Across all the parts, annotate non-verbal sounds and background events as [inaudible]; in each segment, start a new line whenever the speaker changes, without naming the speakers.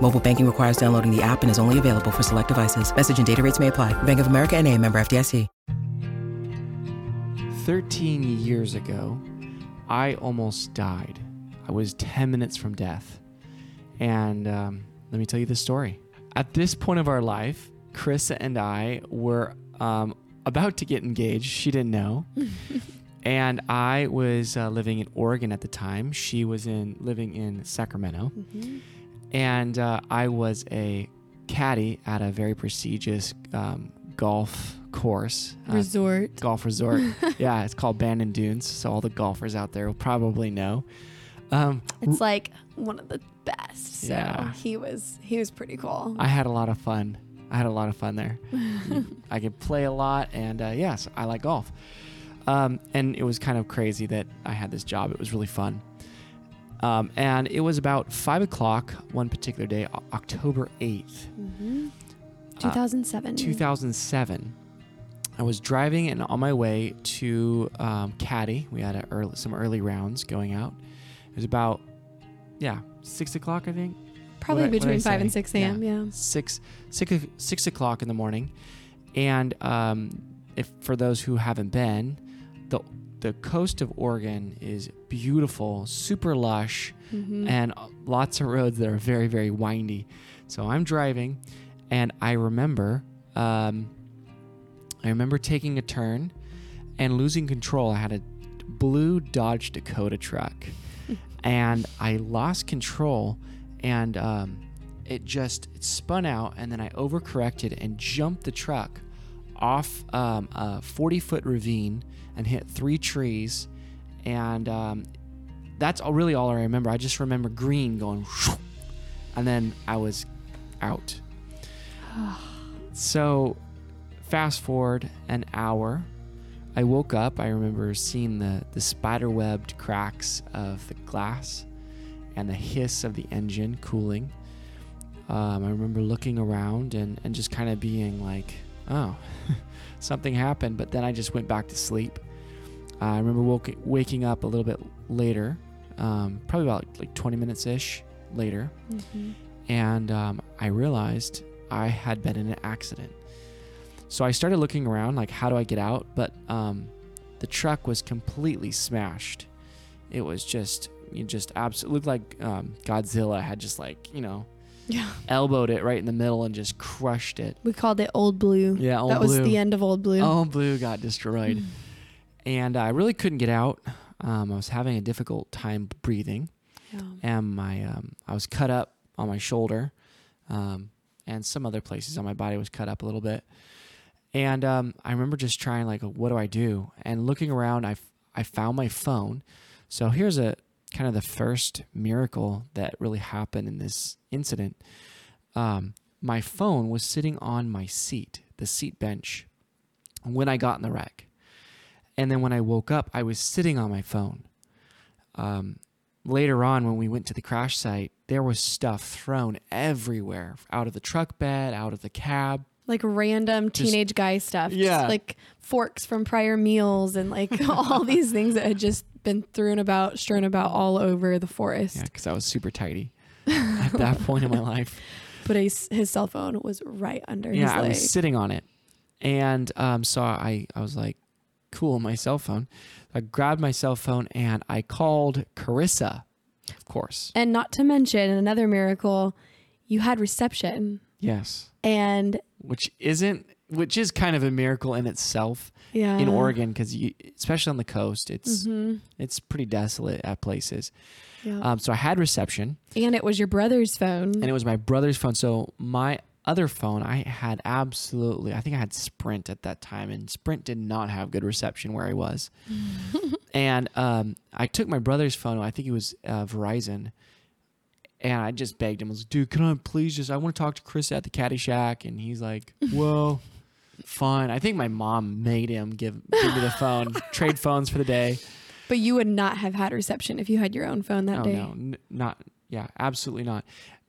Mobile banking requires downloading the app and is only available for select devices. Message and data rates may apply. Bank of America and a member FDIC.
13 years ago, I almost died. I was 10 minutes from death. And um, let me tell you the story. At this point of our life, Karissa and I were um, about to get engaged. She didn't know. [laughs] and I was uh, living in Oregon at the time. She was in living in Sacramento. And uh, I was a caddy at a very prestigious um, golf course. uh,
Resort.
golf resort. [laughs] yeah, it's called Bandon Dunes. So all the golfers out there will probably know. Um,
It's like one of the best. So
Yeah.
he was he was pretty cool.
I had a lot of fun. I had a lot of fun there. [laughs] I could play a lot, and uh, yes, I like golf. Um, and it was kind of crazy that I had this job. It was really fun. Um, and it was about five o'clock one particular day, O- October eighth,
hmm 2007.
2007. I was driving and on my way to um, Caddy. We had a early, some early rounds going out. It was about, yeah, six o'clock, I think.
Probably
I- what'd
between 5 and 6 a.m. Yeah.
six six o- six o'clock in the morning, and um, if for those who haven't been, the the coast of Oregon is beautiful, super lush,
Mhm.
and lots of roads that are very very windy. So I'm driving, and I remember um, I remember taking a turn and losing control. I had a blue Dodge Dakota truck, [laughs] and I lost control, and um, it just it spun out, and then I overcorrected and jumped the truck off um, a 40 foot ravine and hit three trees, and um, that's all, really all I remember. I just remember green going, and then I was out. [sighs] So, fast forward an hour, I woke up. I remember seeing the, the spider webbed cracks of the glass and the hiss of the engine cooling. Um, I remember looking around and, and just kind of being like, oh, [laughs] something happened. But then I just went back to sleep. I remember woke, waking up a little bit later, um, probably about like 20 minutes ish later,
Mhm.
and um, I realized I had been in an accident. So I started looking around, like, how do I get out? But um, the truck was completely smashed. It was just, you just absolutely looked like um, Godzilla had just like, you know,
Yeah.
elbowed it right in the middle and just crushed it.
We called it Old Blue.
Yeah, Old
that was the end of Old Blue.
Old blue got destroyed. and I really couldn't get out. Um, I was having a difficult time breathing,
Yeah.
and my um, I was cut up on my shoulder, um, and some other places on my body was cut up a little bit. And um, I remember just trying like, what do I do? And looking around, I f- I found my phone. So here's a kind of the first miracle that really happened in this incident. Um, my phone was sitting on my seat, the seat bench, when I got in the wreck. And then when I woke up, I was sitting on my phone. Um, later on, when we went to the crash site, there was stuff thrown everywhere out of the truck bed, out of the cab.
Like random
Just-
teenage guy stuff. Just
Yeah.
like forks from prior meals and like [laughs] all these things that had just been thrown about, strewn about all over the forest.
Yeah, because I was super tidy at that [laughs] point in my life.
But his, his cell phone was right under his
yeah, I was sitting on it, and um, so I I was like, cool, my cell phone. I grabbed my cell phone and I called Karissa, of course.
and not to mention another miracle, you had reception.
Yes,
And
which isn't which is kind of a miracle in itself
Yeah.
in Oregon because especially on the coast, it's
hmm
it's pretty desolate at places.
Yeah.
Um, so I had reception,
and it was your brother's phone.
and it was my brother's phone. So my other phone, I had absolutely, I think I had Sprint at that time, and Sprint did not have good reception where I was. [laughs] and um, I took my brother's phone. I think it was uh, Verizon. And I just begged him, I was like, dude, can I please just, I want to talk to Chris at the Caddy Shack. And he's like, [laughs] well, fine. I think my mom made him give, give me the phone, [laughs] trade phones for the day.
but you would not have had reception if you had your own phone that
oh,
day.
no, n- not, yeah, absolutely not.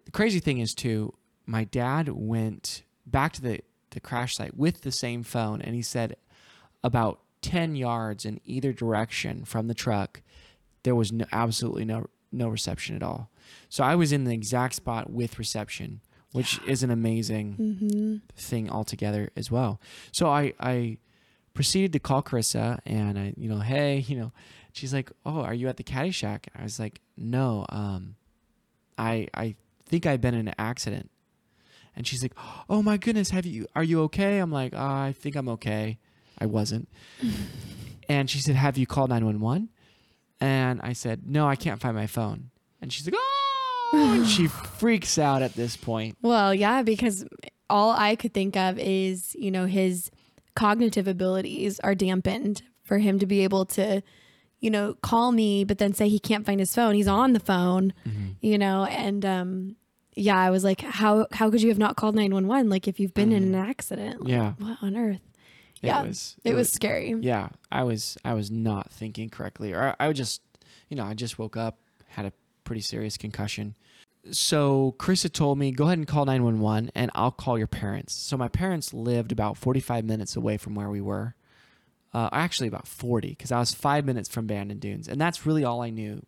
The crazy thing is, too, my dad went back to the, the crash site with the same phone. And he said about 10 yards in either direction from the truck, there was no, absolutely no, no reception at all. So I was in the exact spot with reception, which is an amazing
Mm-hmm.
thing altogether as well. So I I proceeded to call Karissa and I you know hey [laughs] you know she's like oh are you at the Caddy Shack? I was like no um I I think I've been in an accident. And she's like oh my goodness have you are you okay? I'm like oh, I think I'm okay. I wasn't. [laughs] and she said have you called 911? And I said no I can't find my phone. And she's like oh and she freaks out at this point.
Well, yeah, because all I could think of is, you know, his cognitive abilities are dampened for him to be able to, you know, call me, but then say he can't find his phone. He's on the phone, you know, and um yeah, I was like, how how could you have not called 911 like if you've been in an accident? Like,
Yeah.
What on earth?
It
Yeah,
was
It was scary.
yeah i was i was not thinking correctly or i, I just you know i just woke up had a pretty serious concussion. So Chris had told me go ahead and call 911 and i'll call your parents. So my parents lived about 45 minutes away from where we were. Uh, actually about 40 because i was five minutes from bandon dunes and that's really all i knew.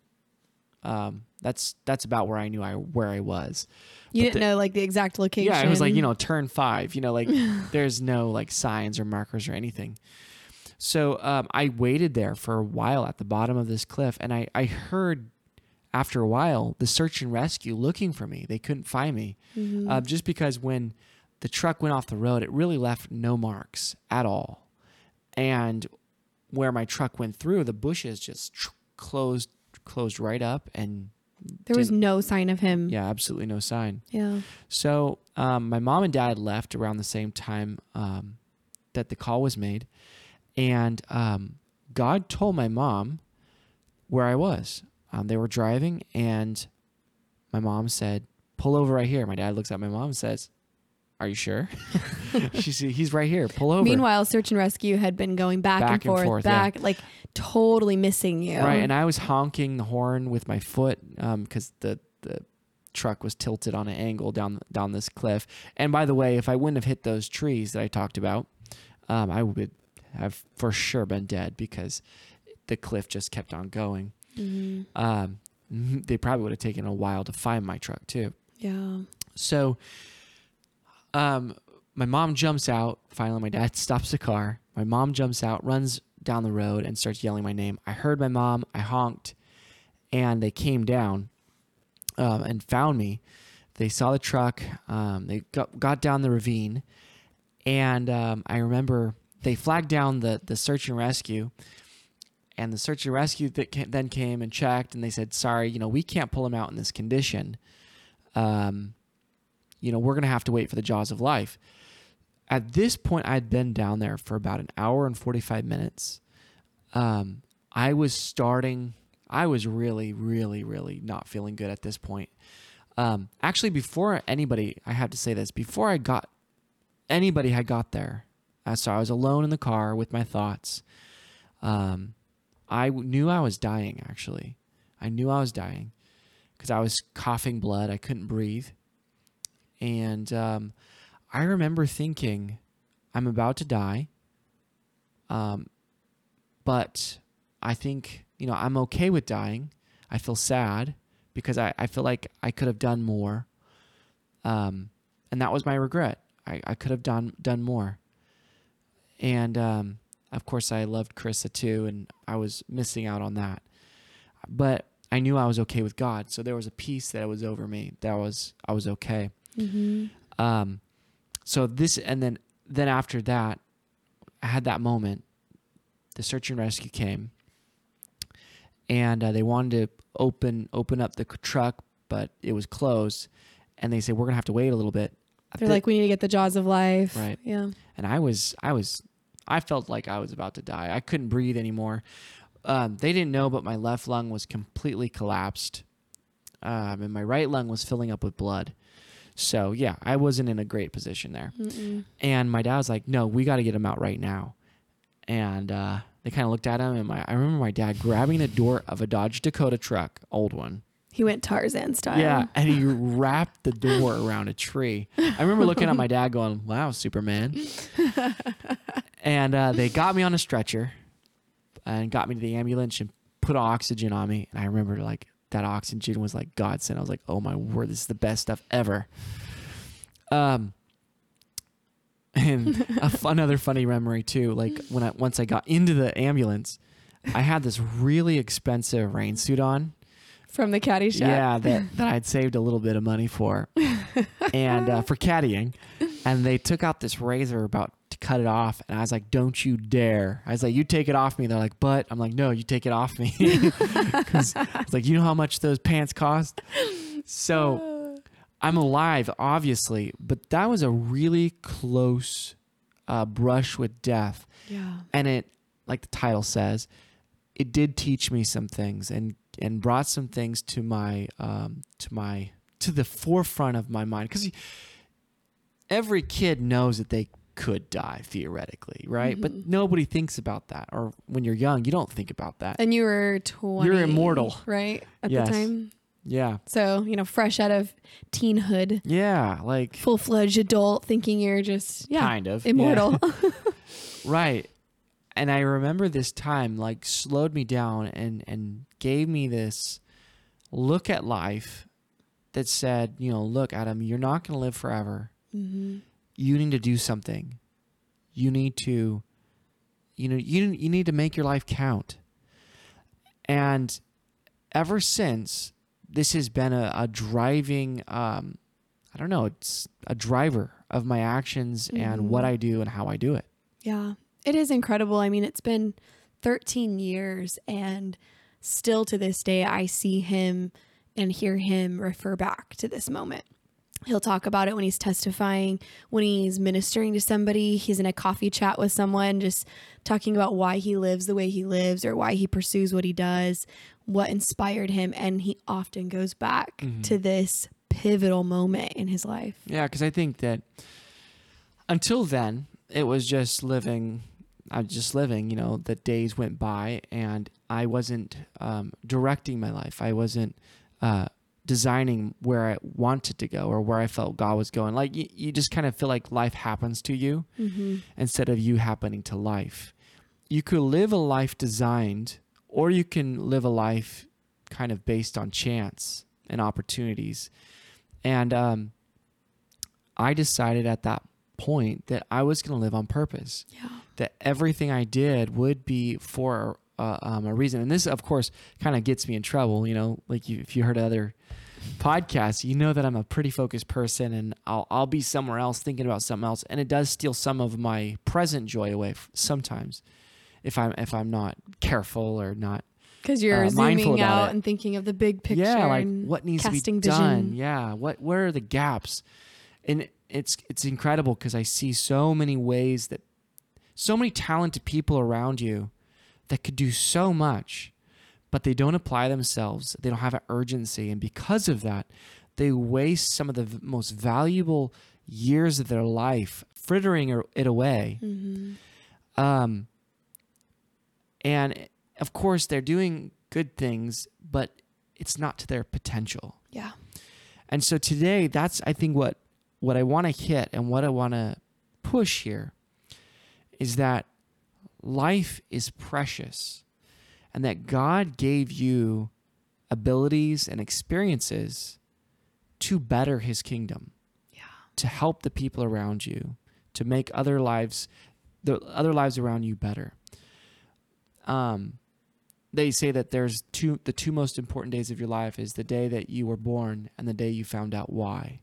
Um, that's that's about where i knew i where i was.
You
But
didn't
the-
know like the exact location.
yeah, it was like, you know, [laughs] turn five, you know, like [laughs] there's no like signs or markers or anything. So um, I waited there for a while at the bottom of this cliff and I, I heard after a while the search and rescue looking for me. They couldn't find me
Mm-hmm.
uh, just because when the truck went off the road, it really left no marks at all. And where my truck went through, the bushes just closed closed right up and
there was no sign of him.
yeah, absolutely no sign.
Yeah.
So um, my mom and dad left around the same time um, that the call was made, and um, God told my mom where I was. Um, they were driving, and my mom said, "Pull over right here." My dad looks at my mom and says, "Are you sure?" [laughs] she said, "He's right here. Pull over."
Meanwhile, search and rescue had been going back,
Back
and
and
forth,
forth, yeah.
back, like totally missing you.
Right, and I was honking the horn with my foot because the the truck was tilted on an angle down down this cliff. And by the way, if I wouldn't have hit those trees that I talked about, um, I would have for sure been dead because the cliff just kept on going.
Mhm.
Um, [laughs] they probably would have taken a while to find my truck too.
Yeah.
So, um, my mom jumps out. Finally, my dad [laughs] stops the car. My mom jumps out, runs down the road, and starts yelling my name. I heard my mom. I honked, and they came down um, and found me. They saw the truck. Um, they got, got down the ravine, and um, I remember they flagged down the the search and rescue. And the search and rescue that then came and checked, and they said, "Sorry, you know, we can't pull him out in this condition." um, you know, we're going to have to wait for the jaws of life. At this point, I'd been down there for about an hour and 45 minutes. Um, I was starting, I was really, really, really not feeling good at this point. Um, actually, before anybody, I have to say this, before I got, anybody had got there, uh, so I was alone in the car with my thoughts. Um, I w- knew I was dying, actually. I knew I was dying because I was coughing blood. I couldn't breathe. And um, I remember thinking, I'm about to die. Um, but I think, you know, I'm okay with dying. I feel sad because I, I feel like I could have done more. Um, and that was my regret. I, I could have done done more. And um, of course, I loved Karissa too, and I was missing out on that. But I knew I was okay with God, so there was a peace that was over me. That was I was okay.
Mm-hmm.
Um, so this and then then after that, I had that moment. The search and rescue came, and uh, they wanted to open open up the truck, but it was closed. And they said we're gonna have to wait a little bit.
They're
The-
like, we need to get the jaws of life.
Right.
Yeah.
and I was I was I felt like I was about to die. I couldn't breathe anymore. Um, they didn't know, but my left lung was completely collapsed, um, and my right lung was filling up with blood. So yeah, I wasn't in a great position there.
Mm-mm.
And my dad was like, "No, we got to get him out right now." And uh, they kind of looked at him, and my I remember my dad grabbing the door of a Dodge Dakota truck, old one.
He went Tarzan style.
Yeah, and he wrapped the door around a tree. I remember looking at my dad, going, "Wow, Superman!" [laughs] and uh, they got me on a stretcher and got me to the ambulance and put oxygen on me. And I remember like that oxygen was like godsend. I was like, "Oh my word, this is the best stuff ever." Um, and another funny memory too. Like when I once I got into the ambulance, I had this really expensive rain suit on.
From the caddy shop.
Yeah, that, that I'd saved a little bit of money for, and uh, for caddying, and they took out this razor about cut it off, and I was like, "Don't you dare!" I was like, "You take it off me." They're like, "But," I'm like, "No, you take it off me," [laughs] because it's like, you know how much those pants cost. So [sighs] I'm alive, obviously, but that was a really close uh, brush with death
Yeah.
and it like the title says it did teach me some things and and brought some things to my um to my to the forefront of my mind because every kid knows that they could die theoretically right but nobody thinks about that or when you're young you don't think about that
And you were 20.
You're immortal.
Right? At
Yes.
the time.
yeah
So, you know, fresh out of teenhood,
yeah like
full fledged adult, thinking you're just, yeah,
kind of yeah.
immortal. [laughs] [laughs]
Right. And I remember this time like slowed me down and and gave me this look at life that said, you know, look, Adam, you're not going to live forever.
hmm
You need to do something. You need to you know, you you need to make your life count. And ever since this has been a, a driving um I don't know, it's a driver of my actions and what. I do and how I do it.
Yeah. It is incredible. I mean, it's been 13 years and still to this day I see him and hear him refer back to this moment. He'll talk about it when he's testifying, when he's ministering to somebody, he's in a coffee chat with someone just talking about why he lives the way he lives or why he pursues what he does, what inspired him and he often goes back
Mhm.
to this pivotal moment in his life.
Yeah, because I think that until then, it was just living. I was just living. You know, the days went by, and I wasn't um, directing my life. I wasn't uh, designing where I wanted to go or where I felt God was going. Like you, you just kind of feel like life happens to you
Mm-hmm.
instead of you happening to life. You could live a life designed, or you can live a life kind of based on chance and opportunities. And um, I decided at that point that I was going to live on purpose,
Yeah.
that everything I did would be for uh, um, a reason. And this, of course, kind of gets me in trouble. You know, like you, if you heard other podcasts, you know that I'm a pretty focused person, and I'll I'll be somewhere else thinking about something else, and it does steal some of my present joy away f- sometimes, if I'm if I'm not careful or not.
Because you're
Uh, mindful
zooming out
it.
and thinking of the big picture.
yeah, like
and
what needs to be
casting
done. Yeah, what where are the gaps? And it's it's incredible because I see so many ways that so many talented people around you that could do so much, but they don't apply themselves. They don't have an urgency, and because of that, they waste some of the most valuable years of their life frittering er- it away.
Mm-hmm.
Um, and of course, they're doing good things, but it's not to their potential.
Yeah.
And so today, that's I think what what I want to hit and what I want to push here is that life is precious, and that God gave you abilities and experiences to better His kingdom,
Yeah.
to help the people around you, to make other lives, the other lives around you better. Um, they say that there's two the two most important days of your life is the day that you were born and the day you found out why.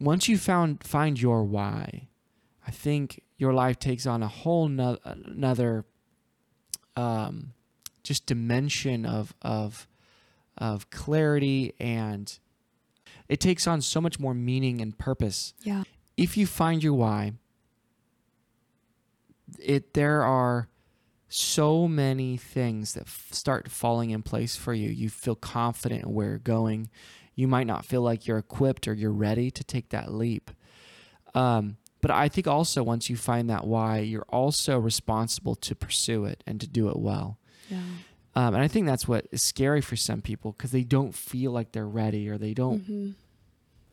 once you found find your why, I think your life takes on a whole no, another um, just dimension of of of clarity and it takes on so much more meaning and purpose.
Yeah.
If you find your why, it there are so many things that f- start falling in place for you. You feel confident in where you're going. You might not feel like you're equipped or you're ready to take that leap. Um, but I think also once you find that why, you're also responsible to pursue it and to do it well.
Yeah.
Um, and I think that's what is scary for some people because they don't feel like they're ready or they don't,
Mm-hmm.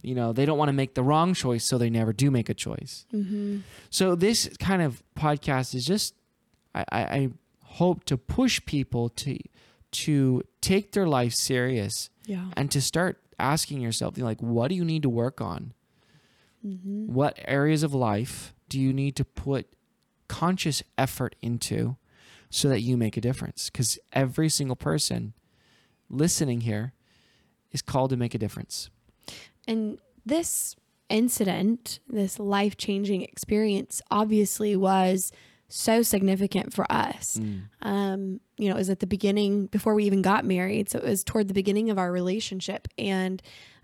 you know, they don't want to make the wrong choice, so they never do make a choice.
Mm-hmm.
So this kind of podcast is just, I, I, I hope to push people to to take their life serious
Yeah.
and to start asking yourself, you know, like, what do you need to work on?
Mm-hmm.
What areas of life do you need to put conscious effort into so that you make a difference? Because every single person listening here is called to make a difference.
And this incident, this life changing experience, obviously was so significant for us. Um, you know, it was at the beginning before we even got married. So it was toward the beginning of our relationship. And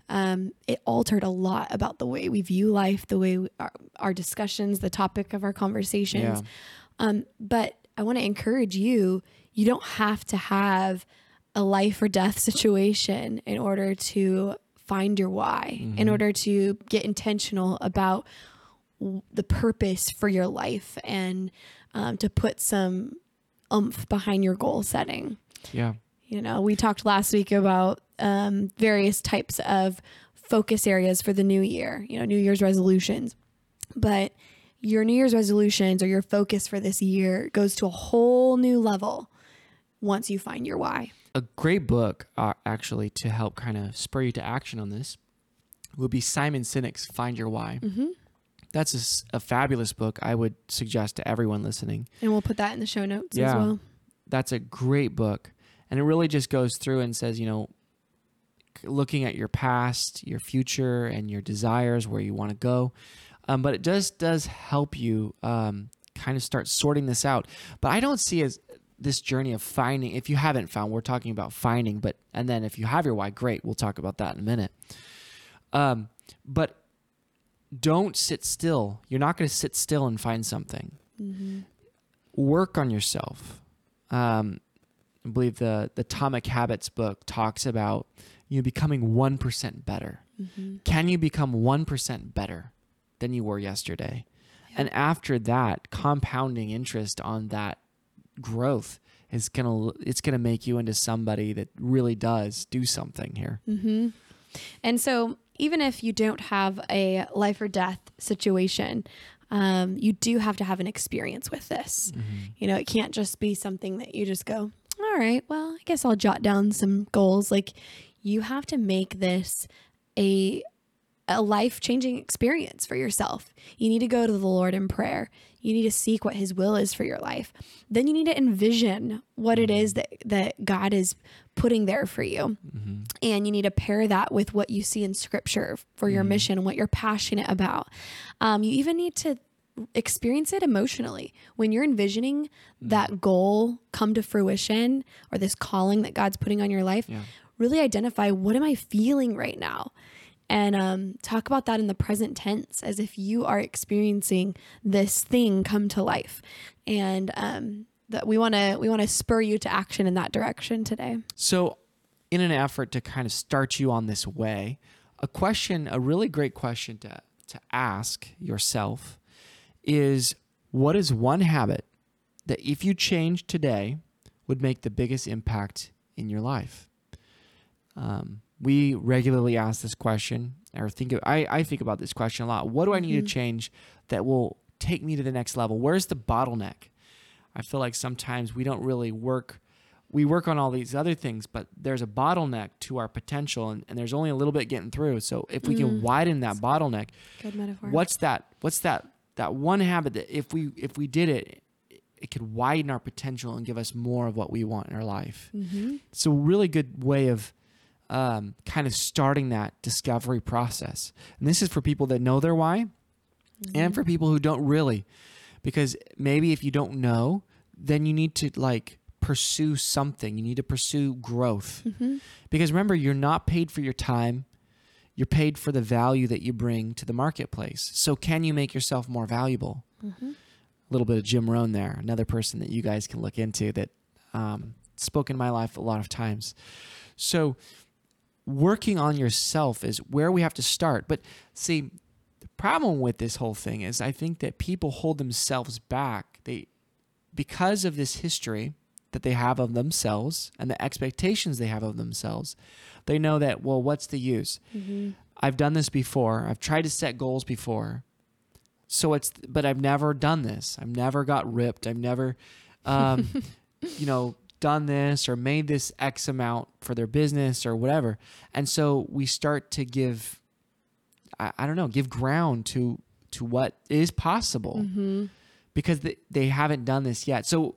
um, it altered a lot about the way we view life, the way we, our, our discussions, the topic of our conversations.
Yeah.
Um, but I want to encourage you, you don't have to have a life or death [laughs] situation in order to find your why, in order to get intentional about w- the purpose for your life and um, to put some oomph behind your goal setting.
Yeah.
You know, we talked last week about um, various types of focus areas for the new year, you know, New Year's resolutions. But your New Year's resolutions or your focus for this year goes to a whole new level once you find your why.
a great book uh, actually to help kind of spur you to action on this would be Simon Sinek's Find Your Why.
Mm-hmm.
That's a fabulous book. I would suggest to everyone listening.
And we'll put that in the show notes as well.
That's a great book, and it really just goes through and says, you know, looking at your past, your future, and your desires, where you want to go. Um, but it just does help you um, kind of start sorting this out. But I don't see as this journey of finding. If you haven't found, we're talking about finding. But and then if you have your why, great. We'll talk about that in a minute. Um, but don't sit still. You're not going to sit still and find something. Work on yourself. Um, I believe the the Atomic Habits book talks about you becoming one percent better. Can you become one percent better than you were yesterday? And after that, compounding interest on that growth is gonna it's gonna make you into somebody that really does do something here.
Mm-hmm. And so, even if you don't have a life or death situation, um, you do have to have an experience with this. You know, it can't just be something that you just go, all right, well, I guess I'll jot down some goals. Like, you have to make this a a life changing experience for yourself. You need to go to the Lord in prayer. You need to seek what His will is for your life. Then you need to envision what it is that, that God is putting there for you. And you need to pair that with what you see in Scripture for your mission, what you're passionate about. Um, you even need to experience it emotionally when you're envisioning that goal come to fruition or this calling that God's putting on your life.
Yeah.
Really identify what am I feeling right now and um, talk about that in the present tense as if you are experiencing this thing come to life and um, that we want to we want to spur you to action in that direction today
So, in an effort to kind of start you on this way, a question, a really great question to, to ask yourself is what is one habit that if you change today would make the biggest impact in your life? Um, we regularly ask this question, or think of, I, I think about this question a lot. What do I need to change that will take me to the next level? Where's the bottleneck? I feel like sometimes we don't really work. We work on all these other things, but there's a bottleneck to our potential, and, and there's only a little bit getting through. So if we can widen that bottleneck,
good metaphor
what's that? What's that? That one habit that if we if we did it, it could widen our potential and give us more of what we want in our life.
mm-hmm.
It's a really good way of um, kind of starting that discovery process. And this is for people that know their why and for people who don't really. Because maybe if you don't know, then you need to like pursue something. You need to pursue growth. Because remember, you're not paid for your time. You're paid for the value that you bring to the marketplace. So, can you make yourself more valuable? A little bit of Jim Rohn there, another person that you guys can look into that um, spoke in my life a lot of times. So, working on yourself is where we have to start. But see, the problem with this whole thing is I think that people hold themselves back. They because of this history that they have of themselves and the expectations they have of themselves, they know that, well, what's the use? I've done this before. I've tried to set goals before. So it's, but I've never done this. I've never got ripped. I've never, um, [laughs] you know, done this or made this X amount for their business or whatever. And so we start to give, I, I don't know, give ground to, to what is possible because they, they haven't done this yet. So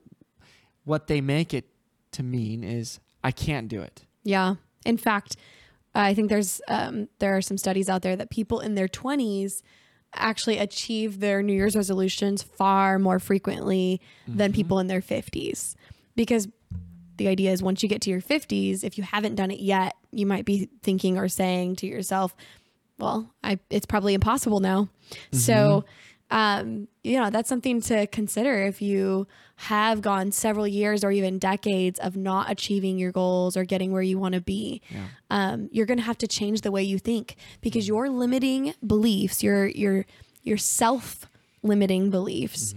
what they make it to mean is I can't do it.
Yeah. In fact, I think there's um, there are some studies out there that people in their 20s actually achieve their New Year's resolutions far more frequently than people in their 50s because the idea is once you get to your 50s if you haven't done it yet you might be thinking or saying to yourself well I it's probably impossible now. So um, you know that's something to consider if you have gone several years or even decades of not achieving your goals or getting where you want to be um, you're going to have to change the way you think because your limiting beliefs your your your self limiting beliefs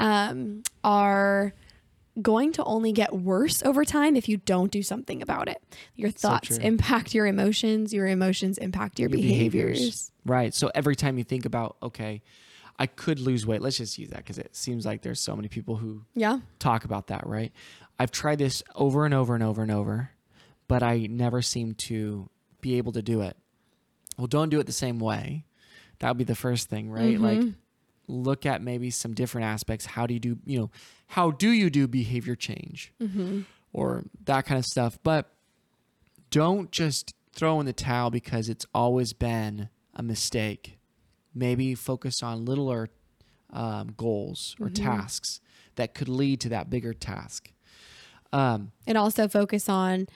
um, are going to only get worse over time if you don't do something about it. Your thoughts
true.
impact your emotions, your emotions impact your,
Your
behaviors.
Right. So every time you think about, okay, I could lose weight, let's just use that because it seems like there's so many people who
Yeah.
talk about that, right? I've tried this over and over and over and over, but I never seem to be able to do it. Well, don't do it the same way. That would be the first thing, right? Mm-hmm. Like look at maybe some different aspects. How do you do, you know, how do you do behavior change mm-hmm. or that kind of stuff? But don't just throw in the towel because it's always been a mistake. Maybe focus on littler um, goals or tasks that could lead to that bigger task. Um,
And also focus on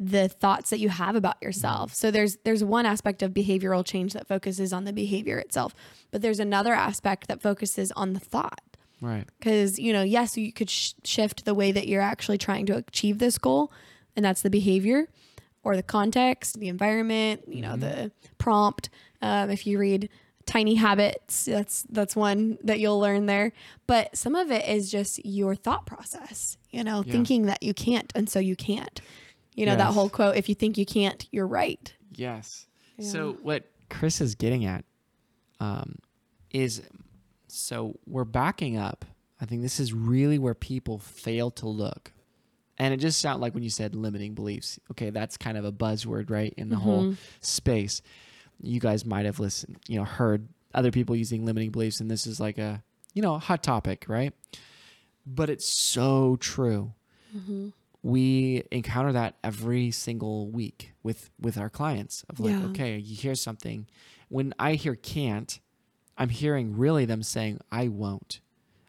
the thoughts that you have about yourself. So there's there's one aspect of behavioral change that focuses on the behavior itself, but there's another aspect that focuses on the thought.
right.
because you know yes you could sh- shift the way that you're actually trying to achieve this goal and that's the behavior or the context the environment you know the prompt um, if you read tiny habits that's that's one that you'll learn there but some of it is just your thought process you know
Yeah.
thinking that you can't and so you can't you know that whole quote if you think you can't you're right
Yes. So what Chris is getting at um, is so we're backing up. I think this is really where people fail to look. And it just sounds like when you said limiting beliefs. Okay, that's kind of a buzzword, right, in the whole space. You guys might have listened, you know, heard other people using limiting beliefs, and this is like a, you know, hot topic, right? But it's so true we encounter that every single week with with our clients of like
Yeah.
okay you hear something when i hear can't i'm hearing really them saying i won't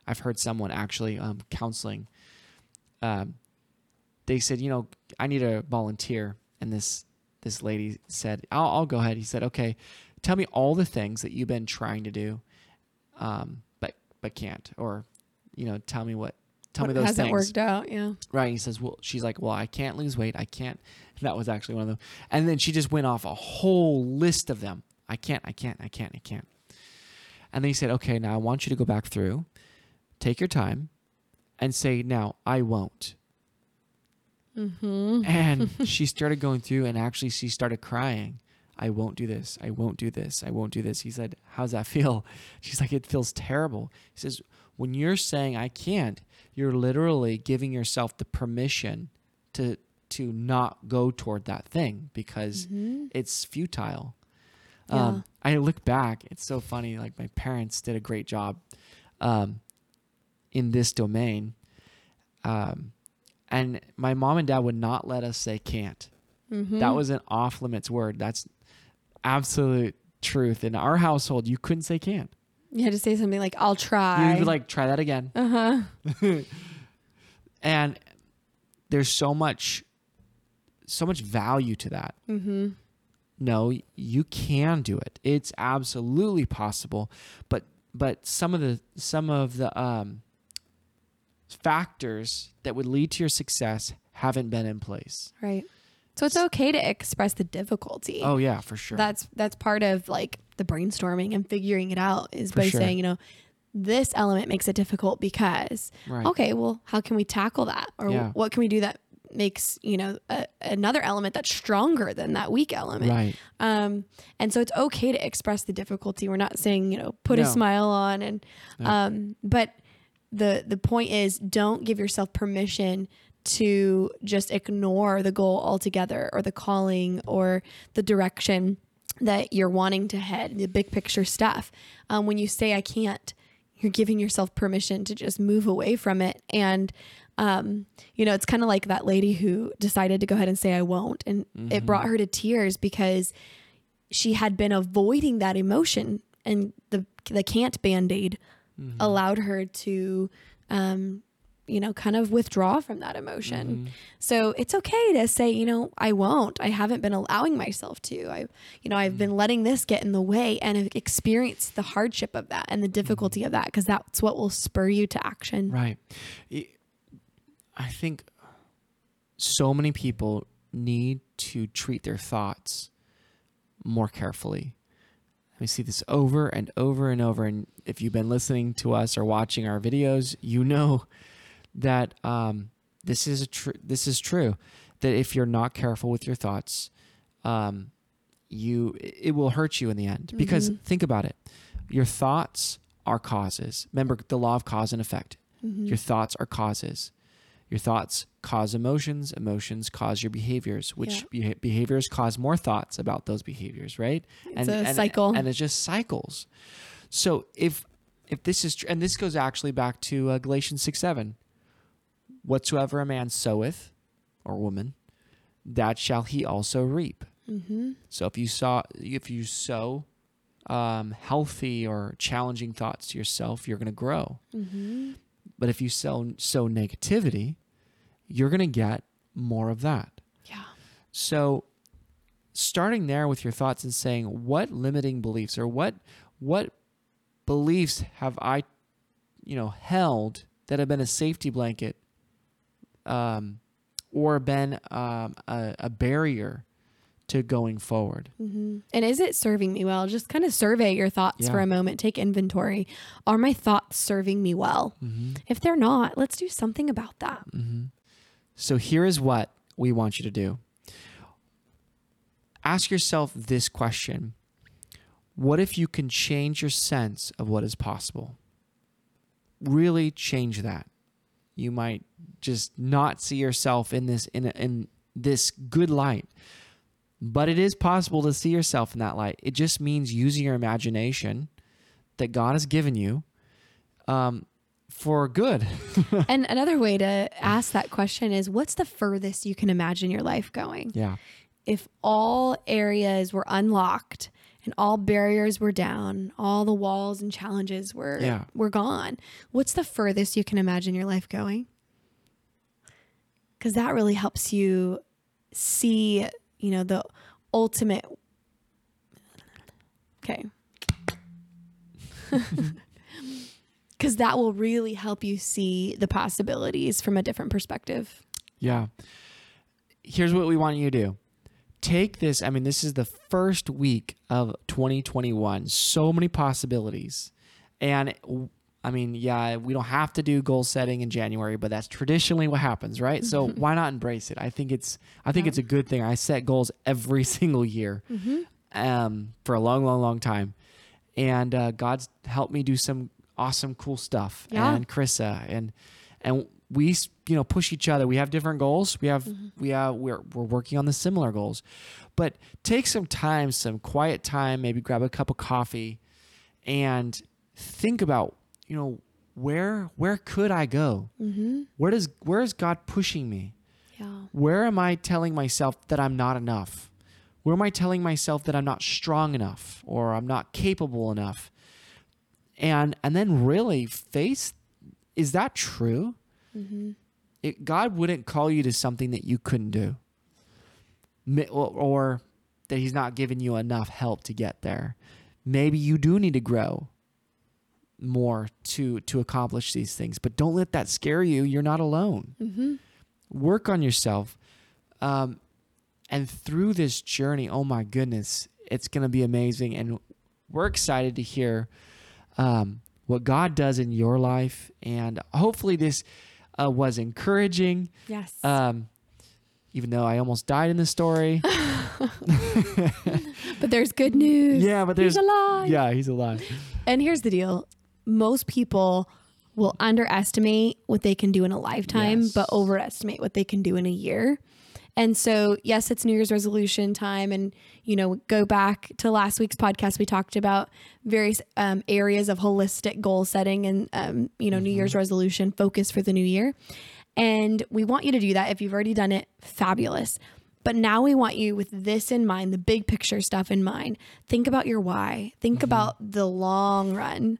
i've heard someone actually um, counseling um, they said you know i need a volunteer and this this lady said i'll, I'll go ahead he said okay tell me all the things that you've been trying to do um, but but can't or you know tell me what tell me
What
those
hasn't
things
worked out yeah
Right. He says, well, she's like, well, I can't lose weight. I can't. That was actually one of them. And then she just went off a whole list of them. I can't, I can't, I can't, I can't. And then he said, okay, now I want you to go back through, take your time, and say, now I won't. And [laughs] she started going through, and actually, she started crying. I won't do this. I won't do this. I won't do this. He said, How's that feel? [laughs] She's like, It feels terrible. He says, When you're saying I can't, you're literally giving yourself the permission to to not go toward that thing because it's futile. Um, I look back, it's so funny. Like my parents did a great job um, in this domain. Um, and my mom and dad would not let us say can't. That was an off limits word. That's absolute truth. In our household, you couldn't say can't.
You had to say something like, I'll try.
You'd be like, try that again.
uh huh. [laughs]
and there's so much so much value to that
Mm-hmm.
no you can do it it's absolutely possible but but some of the some of the um factors that would lead to your success haven't been in place
Right. So it's okay to express the difficulty.
oh yeah for sure
That's that's part of like the brainstorming and figuring it out is
For
by
sure.
saying, you know, this element makes it difficult because
right
okay, well, how can we tackle that? Or
Yeah.
what can we do that makes, you know, a, another element that's stronger than that weak element?
right
Um, and so it's okay to express the difficulty. We're not saying, you know, put a smile on and
No.
um, but the the point is don't give yourself permission to just ignore the goal altogether or the calling or the direction that you're wanting to head, the big picture stuff. Um, when you say I can't, you're giving yourself permission to just move away from it. And um, you know, it's kind of like that lady who decided to go ahead and say I won't. And it brought her to tears because she had been avoiding that emotion and the the can't band-aid allowed her to um you know kind of withdraw from that emotion. Mm-hmm. So it's okay to say you know i won't. I haven't been allowing myself to. I you know i've mm-hmm. been letting this get in the way and have experienced the hardship of that and the difficulty of that because that's what will spur you to action.
Right. I think so many people need to treat their thoughts more carefully. We see this over and over and over. And if you've been listening to us or watching our videos, you know [laughs] that um, this is a tr- this is true. That if you're not careful with your thoughts, um, you it will hurt you in the end. Because think about it, your thoughts are causes. Remember the law of cause and effect. Your thoughts are causes. Your thoughts cause emotions. Emotions cause your behaviors, which beha- behaviors cause more thoughts about those behaviors, right?
It's a cycle.
and it's just cycles. So if if this is tr- and this goes actually back to uh, Galatians six seven, whatsoever a man soweth, or woman, that shall he also reap.
mm-hmm.
So if you saw if you sow um, healthy or challenging thoughts to yourself, you're going to grow.
Mm-hmm.
But if you sow sow negativity, you're going to get more of that.
yeah
So starting there with your thoughts and saying what limiting beliefs or what what beliefs have I you know held that have been a safety blanket um, or been um, a, a barrier to going forward.
hmm And is it serving me well? Just kind of survey your thoughts for a moment. Take inventory. Are my thoughts serving me well?
Mm-hmm.
If they're not, let's do something about that.
Mm-hmm. So here is what we want you to do. Ask yourself this question. What if you can change your sense of what is possible? Really change that. You might just not see yourself in this in in this good light. But it is possible to see yourself in that light. It just means using your imagination that God has given you um, for good. [laughs]
and another way to ask that question is what's the furthest you can imagine your life going?
yeah.
If all areas were unlocked and all barriers were down, all the walls and challenges were
Yeah.
were gone, what's the furthest you can imagine your life going? Cuz that really helps you see, you know, the ultimate Okay. [laughs] Cuz that will really help you see the possibilities from a different perspective.
Yeah. Here's what we want you to do. Take this, I mean, this is the first week of 2021. So many possibilities. And I mean, yeah, we don't have to do goal setting in January, but that's traditionally what happens, right? So why not embrace it? I think it's I think
Yeah.
it's a good thing. I set goals every [laughs] single year um, for a long, long, long time. And uh, God's helped me do some awesome, cool stuff.
Yeah.
And Karissa and and we you know push each other. We have different goals. We have we have we're we're working on the similar goals. But take some time, some quiet time, maybe grab a cup of coffee and think about, you know, where where could I go?
Mhm.
Where does where is God pushing me?
Yeah.
Where am I telling myself that I'm not enough? Where am I telling myself that I'm not strong enough or I'm not capable enough? And and then really face is that true? It, God wouldn't call you to something that you couldn't do, or that He's not giving you enough help to get there. Maybe you do need to grow more to to accomplish these things, but don't let that scare you. You're not alone. Work on yourself, um, and through this journey, oh my goodness, it's gonna be amazing, and we're excited to hear um, what God does in your life, and hopefully this uh, was encouraging.
Yes.
Um, even though I almost died in the story, [laughs] [laughs]
but there's good news.
yeah, but there's
He's alive.
yeah, he's alive.
And here's the deal most people will underestimate what they can do in a lifetime,
Yes.
but overestimate what they can do in a year. And so, yes, it's New Year's resolution time. And, you know, go back to last week's podcast. We talked about various um, areas of holistic goal setting and, um, you know, New Year's resolution focus for the new year. And we want you to do that. If you've already done it, fabulous. But now we want you with this in mind, the big picture stuff in mind. Think about your why. Think about the long run.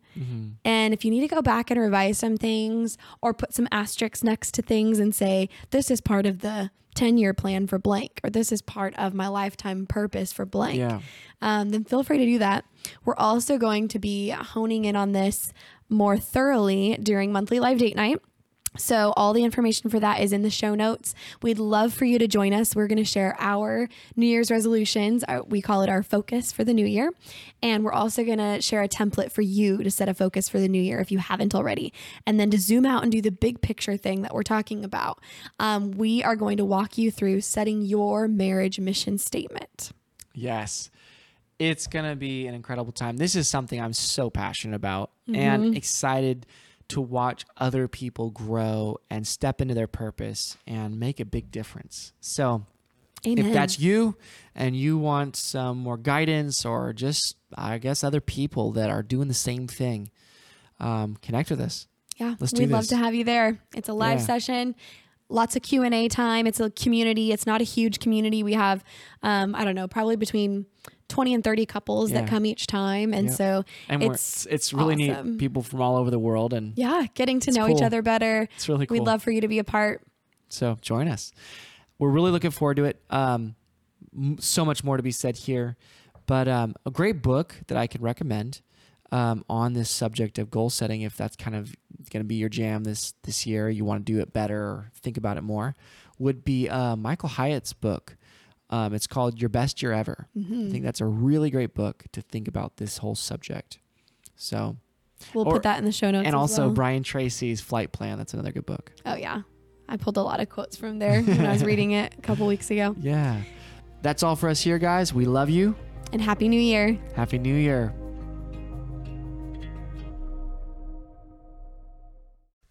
And if you need to go back and revise some things or put some asterisks next to things and say, this is part of the 10 year plan for blank, or this is part of my lifetime purpose for blank,
Yeah.
um, then feel free to do that. We're also going to be honing in on this more thoroughly during monthly live date night. So, all the information for that is in the show notes. We'd love for you to join us. We're going to share our New Year's resolutions. We call it our focus for the new year. And we're also going to share a template for you to set a focus for the new year if you haven't already. And then to zoom out and do the big picture thing that we're talking about, um, we are going to walk you through setting your marriage mission statement.
Yes. It's going to be an incredible time. This is something I'm so passionate about and excited to watch other people grow and step into their purpose and make a big difference. So,
Amen.
if that's you and you want some more guidance or just, I guess, other people that are doing the same thing, um, connect with us.
Yeah,
Let's do
we'd love to have you there. It's a live
Yeah.
session, lots of Q and A time. It's a community. It's not a huge community. We have, um, I don't know, probably between twenty and thirty couples
Yeah.
that come each time, and so
And
it's
it's really
awesome.
neat. People from all over the world, and
yeah, getting to know each other better.
it's really cool.
We'd love for you to be a part.
So join us. We're really looking forward to it. Um, so much more to be said here, but um, a great book that I could recommend um, on this subject of goal setting, if that's kind of going to be your jam this this year, you want to do it better or think about it more, would be uh, Michael Hyatt's book. Um, it's called Your Best Year Ever. I think that's a really great book to think about this whole subject. So,
We'll
Or-
put that in the show notes.
and also
well.
Brian Tracy's Flight Plan. That's another good book.
oh yeah, I pulled a lot of quotes from there when I was [laughs] reading it a couple weeks ago.
Yeah. That's all for us here, guys. We love you.
And happy New Year.
Happy New Year.